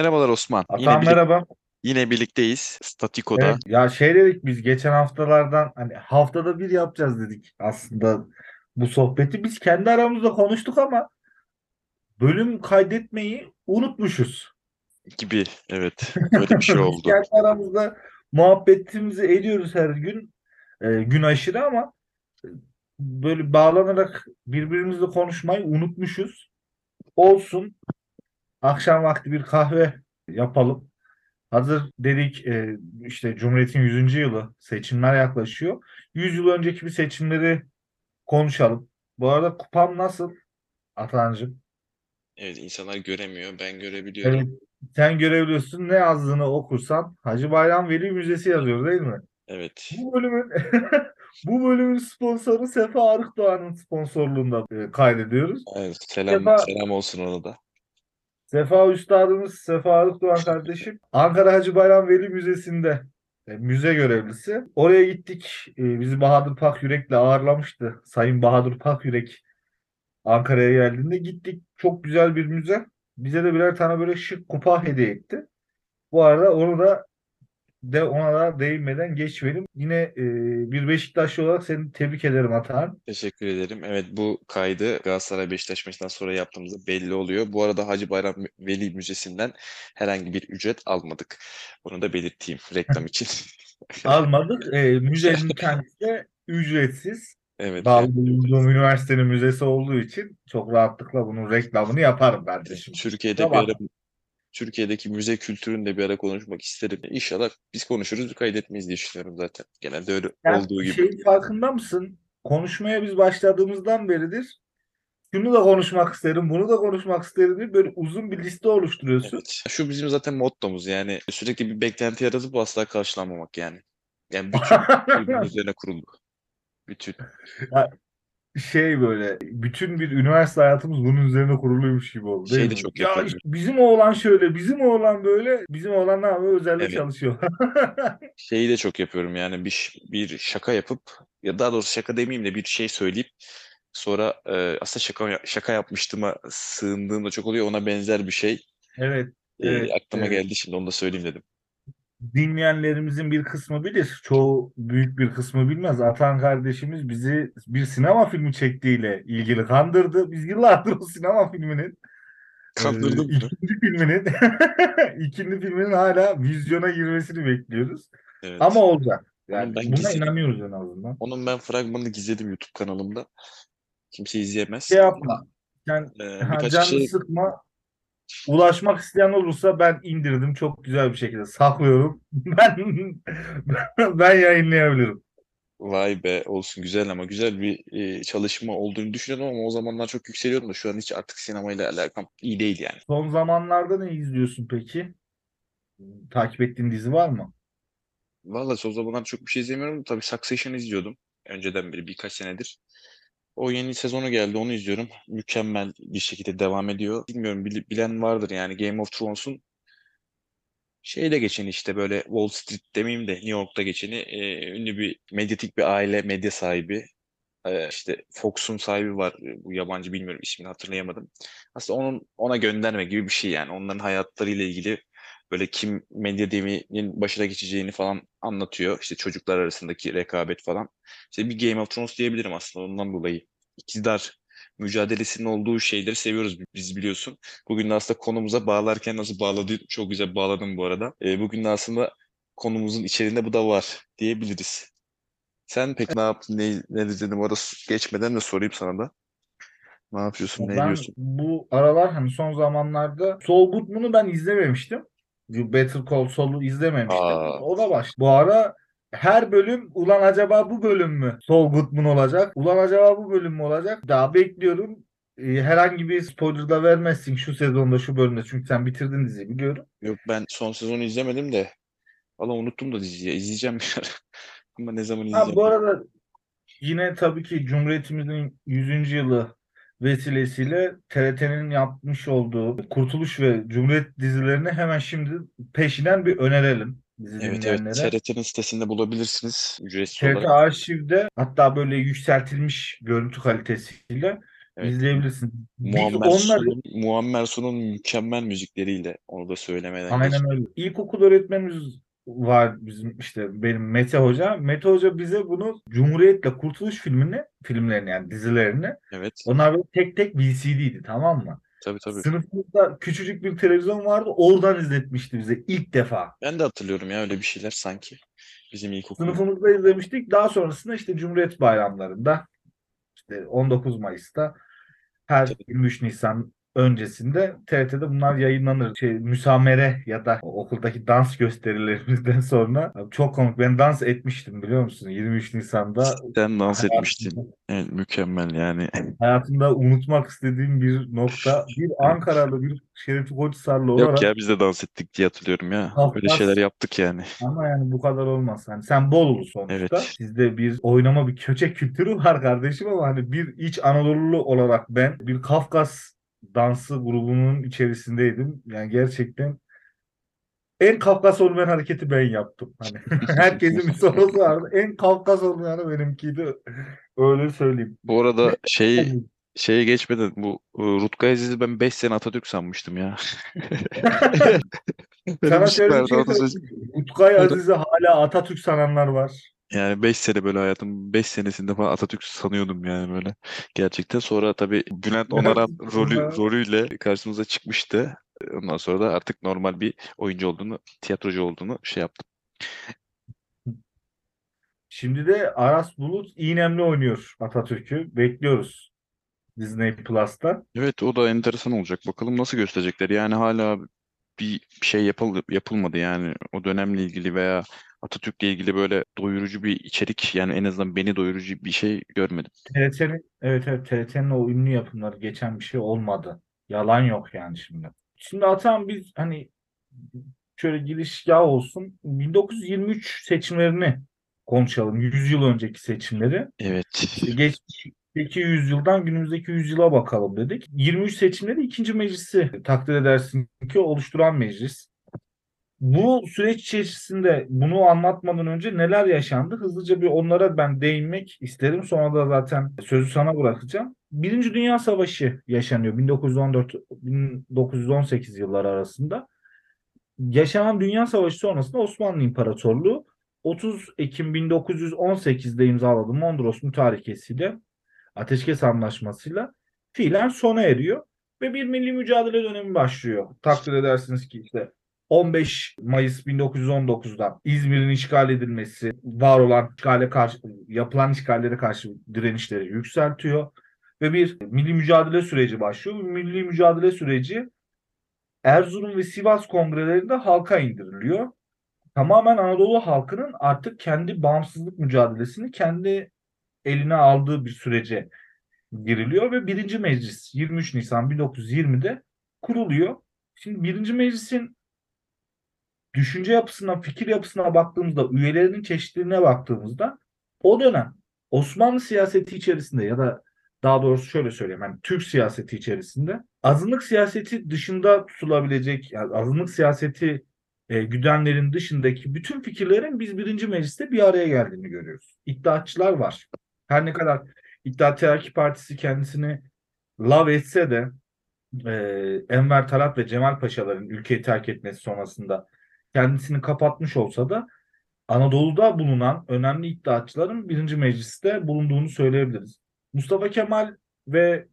Merhabalar Osman. Yine Hakan birlik- merhaba. yine birlikteyiz. Statiko'da. Evet, ya şey dedik biz geçen haftalardan hani haftada bir yapacağız dedik aslında bu sohbeti. Biz kendi aramızda konuştuk ama bölüm kaydetmeyi unutmuşuz. gibi. Evet. Böyle bir şey Biz oldu. kendi aramızda muhabbetimizi ediyoruz her gün e, gün aşırı ama e, böyle bağlanarak birbirimizle konuşmayı unutmuşuz. Olsun. Akşam vakti bir kahve yapalım. Hazır dedik e, işte Cumhuriyet'in 100. yılı seçimler yaklaşıyor. 100 yıl önceki bir seçimleri konuşalım. Bu arada kupam nasıl Atancığım? Evet, insanlar göremiyor. Ben görebiliyorum. Evet, sen görebiliyorsun. Ne yazdığını okursan Hacı Bayram Veli Müzesi yazıyor değil mi? Evet. Bu bölümün bu bölümün sponsoru Sefa Arıkdoğan'ın sponsorluğunda e, kaydediyoruz. Evet, selam Sefa- selam olsun ona da. Sefa Üstadımız Sefa Arıkdoğan kardeşim Ankara Hacı Bayram Veli Müzesi'nde e, müze görevlisi. Oraya gittik. E, bizi Bahadır Pakyürek'le ağırlamıştı. Sayın Bahadır Pakyürek Ankara'ya geldiğinde gittik. Çok güzel bir müze. Bize de birer tane böyle şık kupa hediye etti. Bu arada onu da de ona da değinmeden geçmeyelim. Yine e, bir Beşiktaşlı olarak seni tebrik ederim Atahan. Teşekkür ederim. Evet, bu kaydı Galatasaray Beşiktaş maçından sonra yaptığımızda belli oluyor. Bu arada Hacı Bayram Veli Müzesi'nden herhangi bir ücret almadık. Bunu da belirteyim reklam için. Almadık. E, müzenin kendisi de ücretsiz. Evet. Bağlı bulunduğum üniversitenin müzesi olduğu için çok rahatlıkla bunun reklamını yaparım kardeşim. Türkiye'de Tamam. bir ara Türkiye'deki müze kültürünü de bir ara konuşmak isterim. İnşallah biz konuşuruz, kaydetmeyiz diye düşünüyorum zaten. Genelde öyle Sen olduğu gibi. şeyin farkında mısın? Konuşmaya biz başladığımızdan beridir şunu da konuşmak isterim, bunu da konuşmak isterim diye böyle uzun bir liste oluşturuyorsun. Evet. Şu bizim zaten mottomuz yani sürekli bir beklenti yaratıp asla karşılanmamak yani. Yani bütün üzerine kurulu. Bütün. Şey böyle bütün bir üniversite hayatımız bunun üzerine kuruluymuş gibi oldu Şey de çok Ya işte bizim oğlan şöyle, bizim oğlan böyle, bizim oğlan ne yapıyor? Özelde Evet. çalışıyor. Şeyi de çok yapıyorum yani bir, bir şaka yapıp ya daha doğrusu şaka demeyeyim de bir şey söyleyip sonra e, aslında şaka şaka yapmıştıma sığındığım da çok oluyor. Ona benzer bir şey Evet, e, evet, aklıma evet. geldi şimdi onu da söyleyeyim dedim. Dinleyenlerimizin bir kısmı bilir. Çoğu büyük bir kısmı bilmez. Atan kardeşimiz bizi bir sinema filmi çektiğiyle ilgili kandırdı. Biz yıllardır o sinema filminin Kandırdım e, ikinci filminin ikinci filminin hala vizyona girmesini bekliyoruz. Evet. Ama olacak. Yani ben buna gizledim. inanıyoruz en azından. Onun ben fragmanını gizledim YouTube kanalımda. Kimse izleyemez. Şey yapma. Sen E, ha, canını şey sıkma. Ulaşmak isteyen olursa ben indirdim çok güzel bir şekilde saklıyorum. Ben ben yayınlayabilirim. Vay be olsun güzel ama güzel bir e, çalışma olduğunu düşünüyordum ama o zamanlar çok yükseliyordum da şu an hiç artık sinemayla alakam iyi değil yani. Son zamanlarda ne izliyorsun peki? Takip ettiğin dizi var mı? Vallahi son zamanlar çok bir şey izlemiyorum. Tabii Succession izliyordum. Önceden beri birkaç senedir. O yeni sezonu geldi onu izliyorum. Mükemmel bir şekilde devam ediyor. Bilmiyorum bil- bilen vardır yani Game of Thrones'un şeyde geçeni işte böyle Wall Street demeyeyim de New York'ta geçeni e, ünlü bir medyatik bir aile medya sahibi. İşte Fox'un sahibi var. Bu yabancı bilmiyorum ismini hatırlayamadım. Aslında onun ona gönderme gibi bir şey yani. Onların hayatlarıyla ilgili böyle kim medya devinin başına geçeceğini falan anlatıyor. İşte çocuklar arasındaki rekabet falan. İşte bir Game of Thrones diyebilirim aslında ondan dolayı. İktidar mücadelesinin olduğu şeyleri seviyoruz biz biliyorsun. Bugün de aslında konumuza bağlarken nasıl bağladı çok güzel bağladım bu arada. E, bugün de aslında konumuzun içerisinde bu da var diyebiliriz. Sen peki ne yaptın, ne, ne izledin? Bu arada geçmeden de sorayım sana da. Ne yapıyorsun, ne Ben ediyorsun? bu aralar hani son zamanlarda Saul Goodman'ı ben izlememiştim. Better Call Saul'u izlememiştim. Aa. O da baş. Bu ara her bölüm ulan acaba bu bölüm mü Saul Goodman olacak? Ulan acaba bu bölüm mü olacak? Daha bekliyorum. Ee, herhangi bir spoiler da vermezsin şu sezonda şu bölümde çünkü sen bitirdin diziyi biliyorum. Yok ben son sezonu izlemedim de. Valla unuttum da diziyi. İzleyeceğim. Ama ne zaman Ha, izleyeceğim? bu arada yine tabii ki Cumhuriyetimizin 100. yılı vesilesiyle TRT'nin yapmış olduğu Kurtuluş ve Cumhuriyet dizilerini hemen şimdi peşinden bir önerelim bizi Evet evet. TRT'nin sitesinde bulabilirsiniz ücretsiz TRT olarak. arşivde hatta böyle yükseltilmiş görüntü kalitesiyle Evet. İzleyebilirsin. Biz Muammer onları Sun'un Muammer Sun'un mükemmel müzikleriyle onu da söylemeden Aynen geçmiyor. öyle. İlkokul öğretmenimiz var bizim işte benim Mete Hoca. Mete Hoca bize bunu Cumhuriyet'le Kurtuluş filmini, filmlerini yani dizilerini Evet. onlar böyle tek tek VCD'ydi tamam mı? Tabii tabii. Sınıfımızda küçücük bir televizyon vardı. Oradan izletmişti bize ilk defa. Ben de hatırlıyorum ya öyle bir şeyler sanki. Bizim ilkokul. Sınıfımızda izlemiştik. Daha sonrasında işte Cumhuriyet bayramlarında işte 19 Mayıs'ta her Tabii. 23 Nisan öncesinde TRT'de bunlar yayınlanır. Şey, müsamere ya da okuldaki dans gösterilerimizden sonra çok komik. Ben dans etmiştim biliyor musun? 23 Nisan'da Sen dans etmiştin. hayatımda, Evet, mükemmel yani. hayatımda unutmak istediğim bir nokta. Bir Ankaralı bir Şerif Koçhisarlı Yok olarak ya biz de dans ettik diye hatırlıyorum ya. Kafkas şeyler yaptık yani. Ama yani bu kadar olmaz. Hani sen Bolulu sonuçta. Evet. Sizde bir oynama bir köçek kültürü var kardeşim ama hani bir iç Anadolulu olarak ben bir Kafkas dansı grubunun içerisindeydim. Yani gerçekten en Kafkas olmayan hareketi ben yaptım. Hani herkesin bir sorusu vardı. En Kafkas olmayanı benimkiydi. Öyle söyleyeyim. Bu arada şey şeye geçmeden bu e, Rutkay Aziz'i ben 5 sene Atatürk sanmıştım ya. Sana şöyle bir şey onu söyleyeyim. söyleyeyim. Utkay Aziz'i hala Atatürk sananlar var. Yani 5 sene böyle hayatım 5 senesinde falan Atatürk sanıyordum yani böyle. Gerçekten sonra tabii Bülent Onaran rolü rolüyle karşımıza çıkmıştı. Ondan sonra da artık normal bir oyuncu olduğunu, tiyatrocu olduğunu şey yaptım. Şimdi de Aras Bulut İğnemli oynuyor Atatürk'ü. Bekliyoruz Disney Plus'ta. Evet o da enteresan olacak. Bakalım nasıl gösterecekler. Yani hala bir şey yapıl yapılmadı yani o dönemle ilgili veya Atatürk'le ilgili böyle doyurucu bir içerik yani en azından beni doyurucu bir şey görmedim. TRT'nin evet evet TRT'nin o ünlü yapımları geçen bir şey olmadı. Yalan yok yani şimdi. Şimdi Atan biz hani şöyle girişgah olsun. 1923 seçimlerini konuşalım. 100 yıl önceki seçimleri. Evet. Geçmişteki yüzyıldan günümüzdeki yüzyıla bakalım dedik. 23 seçimleri ikinci meclisi takdir edersin ki oluşturan meclis. Bu süreç içerisinde bunu anlatmadan önce neler yaşandı? Hızlıca bir onlara ben değinmek isterim. Sonra da zaten sözü sana bırakacağım. Birinci Dünya Savaşı yaşanıyor 1914-1918 yılları arasında. Yaşanan Dünya Savaşı sonrasında Osmanlı İmparatorluğu 30 Ekim 1918'de imzaladığı Mondros Mütarekesi'yle Ateşkes Anlaşması'yla fiilen sona eriyor ve bir milli mücadele dönemi başlıyor. Takdir edersiniz ki işte 15 Mayıs 1919'da İzmir'in işgal edilmesi, var olan işgale karşı, yapılan işgallere karşı direnişleri yükseltiyor ve bir milli mücadele süreci başlıyor. Bu milli mücadele süreci Erzurum ve Sivas kongrelerinde halka indiriliyor. Tamamen Anadolu halkının artık kendi bağımsızlık mücadelesini kendi eline aldığı bir sürece giriliyor ve birinci meclis 23 Nisan 1920'de kuruluyor. Şimdi birinci meclisin düşünce yapısına, fikir yapısına baktığımızda, üyelerinin çeşitliliğine baktığımızda o dönem Osmanlı siyaseti içerisinde ya da daha doğrusu şöyle söyleyeyim, yani Türk siyaseti içerisinde azınlık siyaseti dışında tutulabilecek, yani azınlık siyaseti e, güdenlerin dışındaki bütün fikirlerin biz birinci mecliste bir araya geldiğini görüyoruz. İddiatçılar var. Her ne kadar İttihat Terakki Partisi kendisini lav etse de e, Enver Talat ve Cemal Paşaların ülkeyi terk etmesi sonrasında kendisini kapatmış olsa da Anadolu'da bulunan önemli iddiatçıların birinci mecliste bulunduğunu söyleyebiliriz. Mustafa Kemal ve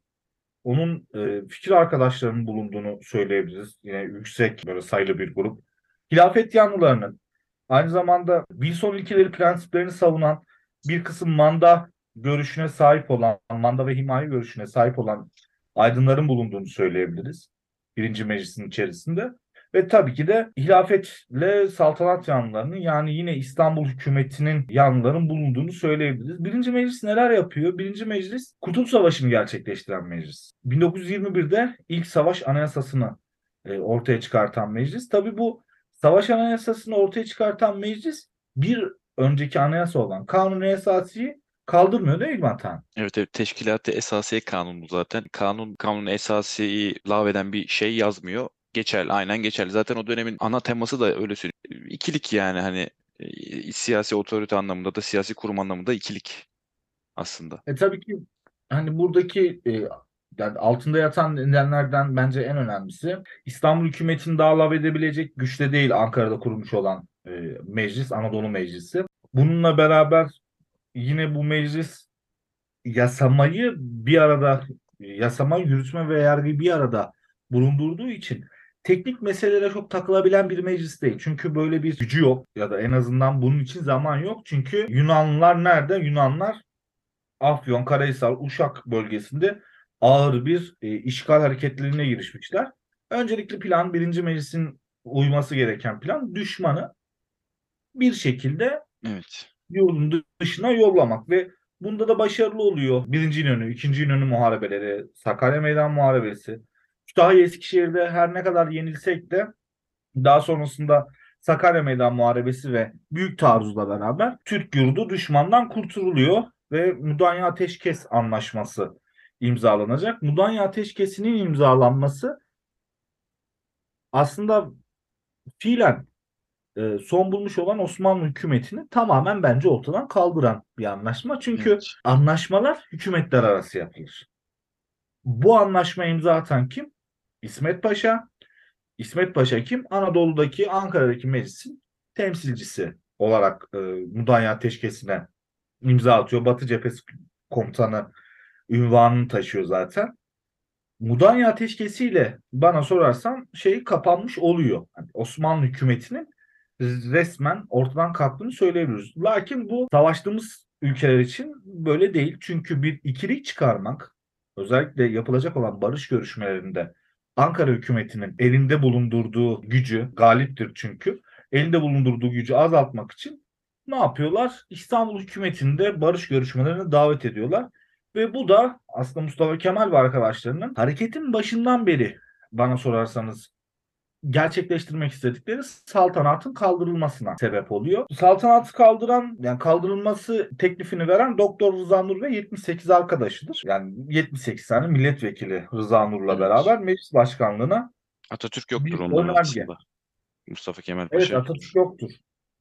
onun e, fikir arkadaşlarının bulunduğunu söyleyebiliriz. Yine yüksek böyle sayılı bir grup. Hilafet yanlılarının aynı zamanda Wilson ilkeleri prensiplerini savunan bir kısım manda görüşüne sahip olan, manda ve himaye görüşüne sahip olan aydınların bulunduğunu söyleyebiliriz. Birinci meclisin içerisinde. Ve tabii ki de hilafetle saltanat yanlılarının yani yine İstanbul hükümetinin yanlıların bulunduğunu söyleyebiliriz. Birinci meclis neler yapıyor? Birinci meclis Kurtuluş Savaşı'nı gerçekleştiren meclis. 1921'de ilk savaş anayasasını e, ortaya çıkartan meclis. Tabii bu savaş anayasasını ortaya çıkartan meclis bir önceki anayasa olan Kanun-i Esasi'yi kaldırmıyor değil mi Atan? Evet evet Teşkilat-ı Esasiye Kanunu zaten. Kanun kanun esasiyi lağveden bir şey yazmıyor. Geçerli, aynen geçerli. Zaten o dönemin ana teması da öyle söyleyeyim. İkilik yani hani e, siyasi otorite anlamında da siyasi kurum anlamında ikilik aslında. E tabii ki hani buradaki e, yani altında yatan nedenlerden bence en önemlisi İstanbul hükümetini daha lav edebilecek güçte değil Ankara'da kurulmuş olan e, meclis, Anadolu Meclisi. Bununla beraber yine bu meclis yasamayı bir arada yasama, yürütme ve yargıyı bir arada bulundurduğu için teknik meselelere çok takılabilen bir meclis değil. Çünkü böyle bir gücü yok ya da en azından bunun için zaman yok. Çünkü Yunanlılar nerede? Yunanlar Afyon, Karahisar, Uşak bölgesinde ağır bir e, işgal hareketlerine girişmişler. Öncelikli plan birinci meclisin uyması gereken plan düşmanı bir şekilde Evet. yolun dışına yollamak ve bunda da başarılı oluyor. Birinci İnönü, ikinci İnönü muharebeleri, Sakarya Meydan Muharebesi. Kütahya Eskişehir'de her ne kadar yenilsek de daha sonrasında Sakarya Meydan Muharebesi ve Büyük Taarruz'la beraber Türk yurdu düşmandan kurtuluyor ve Mudanya Ateşkes Anlaşması imzalanacak. Mudanya Ateşkesi'nin imzalanması aslında fiilen e, son bulmuş olan Osmanlı hükümetini tamamen bence ortadan kaldıran bir anlaşma. Çünkü Evet. anlaşmalar hükümetler arası yapılır. Bu anlaşma imza atan kim? İsmet Paşa. İsmet Paşa kim? Anadolu'daki Ankara'daki meclisin temsilcisi olarak e, Mudanya Ateşkesi'ne imza atıyor. Batı Cephesi Komutanı ünvanını taşıyor zaten. Mudanya Ateşkesi ile bana sorarsan şey kapanmış oluyor. Yani Osmanlı hükümetinin resmen ortadan kalktığını söyleyebiliriz. Lakin bu savaştığımız ülkeler için böyle değil. Çünkü bir ikilik çıkarmak özellikle yapılacak olan barış görüşmelerinde Ankara hükümetinin elinde bulundurduğu gücü galiptir çünkü. Elinde bulundurduğu gücü azaltmak için ne yapıyorlar? İstanbul hükümetinde barış görüşmelerine davet ediyorlar. Ve bu da aslında Mustafa Kemal ve arkadaşlarının hareketin başından beri bana sorarsanız gerçekleştirmek istedikleri saltanatın kaldırılmasına sebep oluyor. Saltanatı kaldıran yani kaldırılması teklifini veren Doktor Rıza Nur ve 78 arkadaşıdır. Yani 78 tane milletvekili Rıza Nur'la Evet. beraber meclis başkanlığına Atatürk yoktur onların önerge. arasında. Mustafa Kemal evet Paşa. Atatürk yoktur.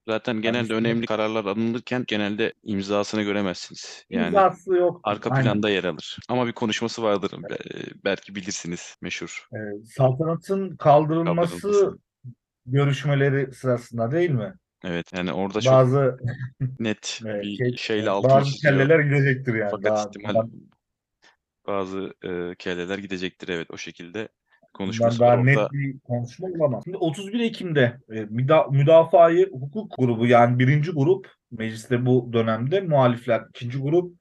Zaten genelde üstüne- önemli kararlar alınırken genelde imzasını göremezsiniz. Yani İmzası yok. arka Aynen. planda yer alır. Ama bir konuşması vardır. Be- Belki bilirsiniz. Meşhur. Ee, saltanatın kaldırılması Kaldırılması. görüşmeleri sırasında değil mi? Evet yani orada çok Bazı net e, bir şey- şeyle e, altını bazı çiziyor. kelleler gidecektir yani. Fakat Daha- ihtimal bundan- bazı e, kelleler gidecektir. Evet o şekilde konuşması var orada. net bir konuşma olamaz. Şimdi 31 Ekim'de e, müda- müdafaa-i hukuk grubu yani birinci grup mecliste bu dönemde muhalifler ikinci grup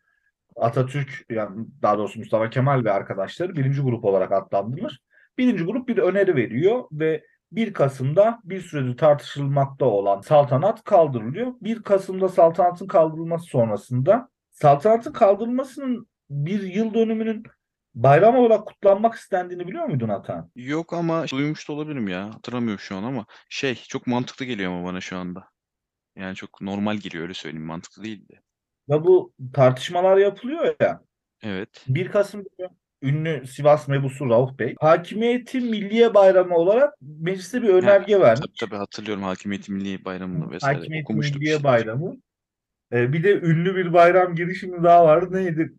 Atatürk yani daha doğrusu Mustafa Kemal ve arkadaşları birinci grup olarak adlandırılır. Birinci grup bir öneri veriyor ve 1 Kasım'da bir süredir tartışılmakta olan saltanat kaldırılıyor. 1 Kasım'da saltanatın kaldırılması sonrasında saltanatın kaldırılmasının bir yıl dönümünün bayram olarak kutlanmak istendiğini biliyor muydun Atan? Yok ama duymuş da olabilirim ya. Hatırlamıyorum şu an ama şey çok mantıklı geliyor ama bana şu anda. Yani çok normal geliyor öyle söyleyeyim. Mantıklı değil de. Ya bu tartışmalar yapılıyor ya. Evet. 1 Kasım ünlü Sivas mebusu Rauf Bey hakimiyeti milliye bayramı olarak meclise bir önerge vermiş. Tabii tabii hatırlıyorum Hakimiyeti Milli Bayramı'nı vesaire Hakimiyeti okumuştuk. milliye işte. bayramı. Ee, bir de ünlü bir bayram girişimi daha vardı. Neydi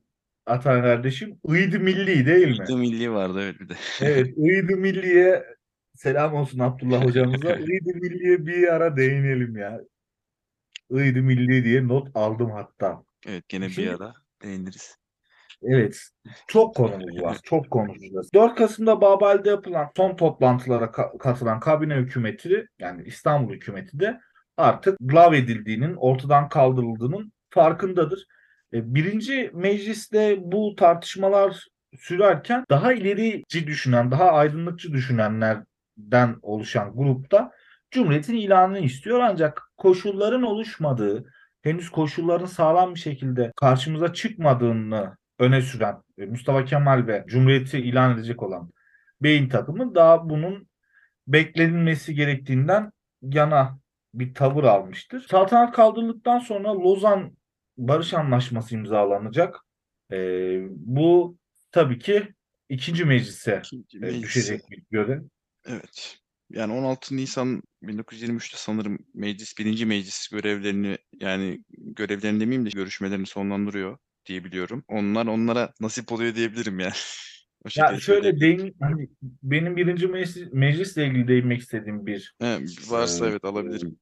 Atan kardeşim? Iğdı Milli değil mi? De Milli vardı evet bir de. Evet, Iğdı Milli'ye selam olsun Abdullah hocamıza. Iğdı Milli'ye bir ara değinelim ya. Iğdı Milli diye not aldım hatta. Evet gene Şimdi- bir ara değiniriz. Evet. Çok konumuz var. Çok konuşacağız. 4 Kasım'da Babel'de yapılan son toplantılara ka- katılan kabine hükümeti yani İstanbul hükümeti de artık lav edildiğinin, ortadan kaldırıldığının farkındadır. E, Birinci mecliste bu tartışmalar sürerken daha ilerici düşünen, daha aydınlıkçı düşünenlerden oluşan grupta Cumhuriyet'in ilanını istiyor. Ancak koşulların oluşmadığı, henüz koşulların sağlam bir şekilde karşımıza çıkmadığını öne süren e, Mustafa Kemal ve Cumhuriyet'i ilan edecek olan Beyin takımı daha bunun beklenilmesi gerektiğinden yana bir tavır almıştır. Saltanat kaldırıldıktan sonra Lozan Barış Anlaşması imzalanacak. Ee, bu tabii ki ikinci meclise İkinci e, meclisi. düşecek bir görev. Evet. Yani 16 Nisan 1923'te sanırım meclis birinci meclis görevlerini yani görevlerini demeyeyim de görüşmelerini sonlandırıyor diye biliyorum. Onlar onlara nasip oluyor diyebilirim yani. O Ya şöyle değin, hani benim birinci meclis, meclisle ilgili değinmek istediğim bir He, varsa e, evet alabilirim.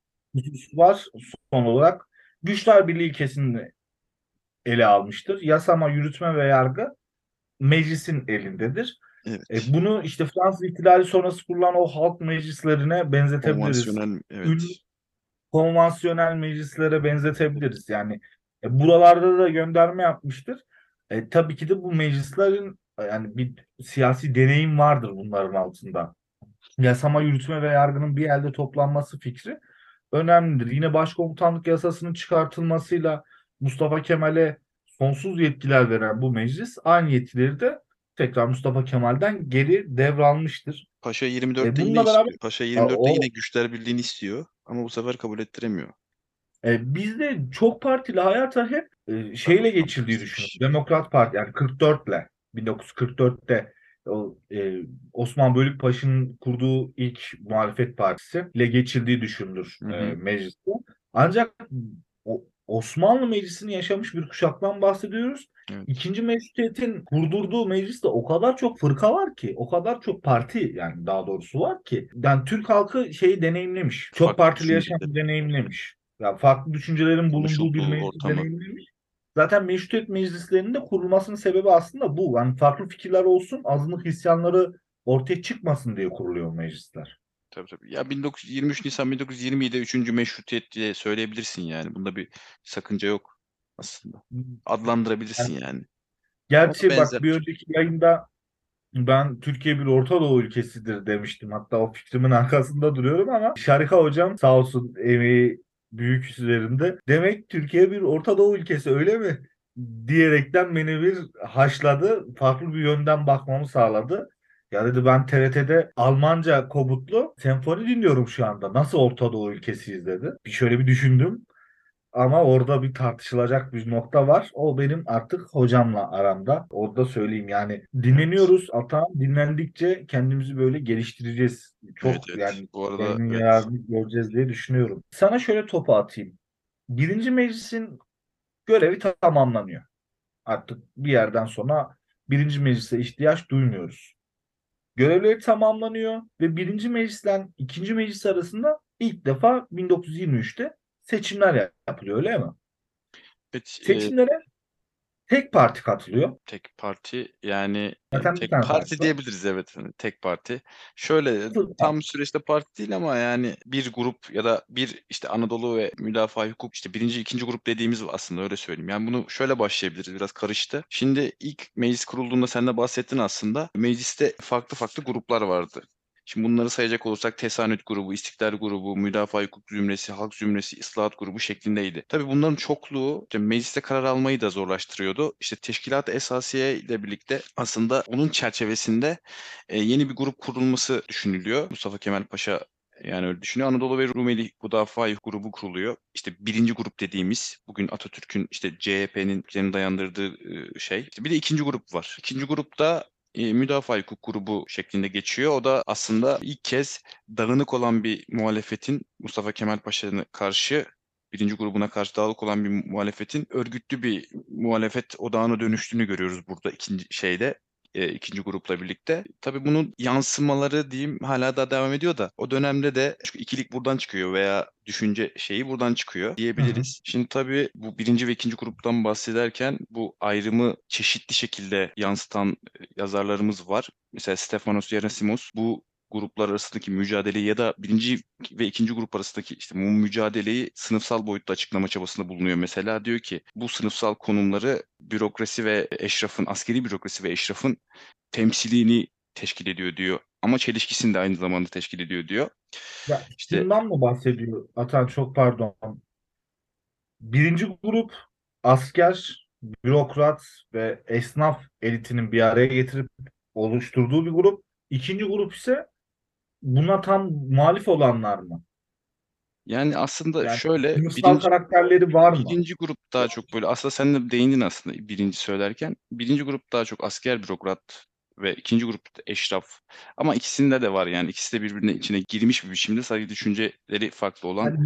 var son olarak. Güçler Birliği ilkesini ele almıştır. Yasama, yürütme ve yargı meclisin elindedir. Evet. E, bunu işte Fransız İhtilali sonrası kurulan o halk meclislerine benzetebiliriz. Konvansiyonel evet. Konvansiyonel meclislere benzetebiliriz. Yani e, buralarda da gönderme yapmıştır. E, tabii ki de bu meclislerin yani bir siyasi deneyim vardır bunların altında. Yasama, yürütme ve yargının bir elde toplanması fikri önemlidir. Yine başkomutanlık yasasının çıkartılmasıyla Mustafa Kemal'e sonsuz yetkiler veren bu meclis aynı yetkileri de tekrar Mustafa Kemal'den geri devralmıştır. Paşa E, 24'te yine bununla beraber istiyor. Paşa Ya 24'te o yine güçler birliğini istiyor ama bu sefer kabul ettiremiyor. E, bizde çok partili hayata hep e, şeyle geçirdiği düşünüyorum. Demokrat Parti yani 44'le 1944'te o e, Osman Bölükbaşı'nın kurduğu ilk muhalefet partisi ile geçirdiği düşünülür Hı hı. e, mecliste. Ancak o, Osmanlı Meclisi'ni yaşamış bir kuşaktan bahsediyoruz. Evet. İkinci Meşrutiyet'in kurdurduğu mecliste o kadar çok fırka var ki, o kadar çok parti yani daha doğrusu var ki. Yani Türk halkı şeyi deneyimlemiş. Çok Farklı partili yaşamı deneyimlemiş. Ya farklı düşüncelerin bulunduğu bir meclis deneyimlemiş. Zaten meşrutiyet meclislerinin de kurulmasının sebebi aslında bu. Yani farklı fikirler olsun, azınlık isyanları ortaya çıkmasın diye kuruluyor meclisler. Tabii tabii. Ya 1923 Nisan 1920'de 3. meşrutiyet diye söyleyebilirsin yani. Bunda bir sakınca yok aslında. Adlandırabilirsin yani. Gerçi Ona bak benzer bir bir- önceki yayında ben Türkiye bir Orta Doğu ülkesidir demiştim. Hatta o fikrimin arkasında duruyorum ama Şarika hocam sağ olsun emeği büyük üzerinde. Demek Türkiye bir Orta Doğu ülkesi öyle mi? Diyerekten beni bir haşladı. Farklı bir yönden bakmamı sağladı. Ya dedi ben TRT'de Almanca kobutlu senfoni dinliyorum şu anda. Nasıl Orta Doğu ülkesiyiz dedi. Bir şöyle bir düşündüm. Ama orada bir tartışılacak bir nokta var. O benim artık hocamla aramda. Orada söyleyeyim yani dinleniyoruz. Ata dinlendikçe kendimizi böyle geliştireceğiz. Çok Evet, evet. yani Bu arada evet. yararını göreceğiz diye düşünüyorum. Sana şöyle topu atayım. Birinci meclisin görevi tamamlanıyor. Artık bir yerden sonra birinci meclise ihtiyaç duymuyoruz. Görevleri tamamlanıyor ve birinci meclisten ikinci meclis arasında ilk defa 1923'te seçimler yapılıyor öyle mi? Evet, e, Seçimlere tek parti katılıyor. tek parti yani Zaten tek parti parti diyebiliriz evet hani tek parti. Şöyle tam süreçte parti değil ama yani bir grup ya da bir işte Anadolu ve müdafaa hukuk işte birinci ikinci grup dediğimiz aslında öyle söyleyeyim. Yani bunu şöyle başlayabiliriz biraz karıştı. Şimdi ilk meclis kurulduğunda sen de bahsettin aslında. Mecliste farklı farklı gruplar vardı. Şimdi bunları sayacak olursak Tesanüt grubu, İstiklal grubu, Müdafaa Hukuk Zümresi, Halk Zümresi, İslahat grubu şeklindeydi. Tabii bunların çokluğu işte mecliste karar almayı da zorlaştırıyordu. İşte Teşkilat-ı Esasiye ile birlikte aslında onun çerçevesinde e, yeni bir grup kurulması düşünülüyor. Mustafa Kemal Paşa yani öyle düşünüyor. Anadolu ve Rumeli Müdafaa grubu kuruluyor. İşte birinci grup dediğimiz bugün Atatürk'ün işte CHP'nin dayandırdığı e, şey. İşte bir de ikinci grup var. İkinci grupta e, müdafaa hukuk grubu şeklinde geçiyor. O da aslında ilk kez dağınık olan bir muhalefetin Mustafa Kemal Paşa'na karşı birinci grubuna karşı dağılık olan bir muhalefetin örgütlü bir muhalefet odağına dönüştüğünü görüyoruz burada ikinci şeyde e, ikinci grupla birlikte. Tabii bunun yansımaları diyeyim hala da devam ediyor da o dönemde de şu ikilik buradan çıkıyor veya düşünce şeyi buradan çıkıyor diyebiliriz. Şimdi tabii bu birinci ve ikinci gruptan bahsederken bu ayrımı çeşitli şekilde yansıtan e, yazarlarımız var. Mesela Stefanos Yerasimos bu gruplar arasındaki mücadeleyi ya da birinci ve ikinci grup arasındaki işte bu mücadeleyi sınıfsal boyutta açıklama çabasında bulunuyor. Mesela diyor ki bu sınıfsal konumları bürokrasi ve eşrafın, askeri bürokrasi ve eşrafın temsilini teşkil ediyor diyor. Ama çelişkisini de aynı zamanda teşkil ediyor diyor. Ya İşte- şundan mı bahsediyor? Atan çok pardon. Birinci grup asker, bürokrat ve esnaf elitinin bir araya getirip oluşturduğu bir grup. İkinci grup ise buna tam muhalif olanlar mı? Yani aslında Yani şöyle Sınıfsal birinci, karakterleri var mı? birinci grup daha çok böyle aslında sen de değindin aslında birinci söylerken. Birinci grup daha çok asker bürokrat ve ikinci grup da eşraf. Ama ikisinde de var yani ikisi de birbirine içine girmiş bir biçimde sadece düşünceleri farklı olan Yani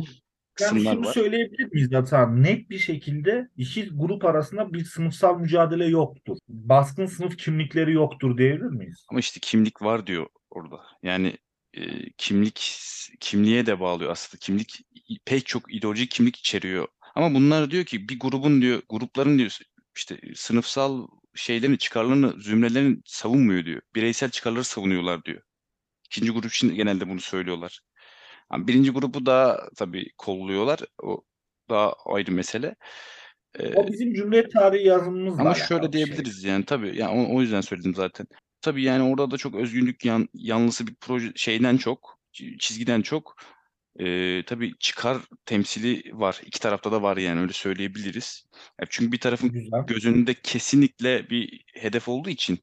Yani kısımlar şunu var. söyleyebilir miyiz Atan? Net bir şekilde iki grup arasında bir sınıfsal mücadele yoktur. Baskın sınıf kimlikleri yoktur diyebilir miyiz? Ama işte kimlik var diyor orada. Yani e, kimlik kimliğe de bağlıyor aslında. Kimlik pek çok ideolojik kimlik içeriyor. Ama bunlar diyor ki bir grubun diyor, grupların diyor işte sınıfsal şeylerin çıkarlarını, zümrelerini savunmuyor diyor. Bireysel çıkarları savunuyorlar diyor. İkinci grup için genelde bunu söylüyorlar. Yani birinci grubu daha tabii kolluyorlar. O daha ayrı mesele. O bizim Cumhuriyet tarihi yazımımızla ama şöyle şey. diyebiliriz yani tabii yani o, o yüzden söyledim zaten. Tabii yani orada da çok özgünlük yan, yanlısı bir proje şeyden çok çi- çizgiden çok e, tabii çıkar temsili var. İki tarafta da var yani öyle söyleyebiliriz. Ya çünkü bir tarafın Güzel. gözünde kesinlikle bir hedef olduğu için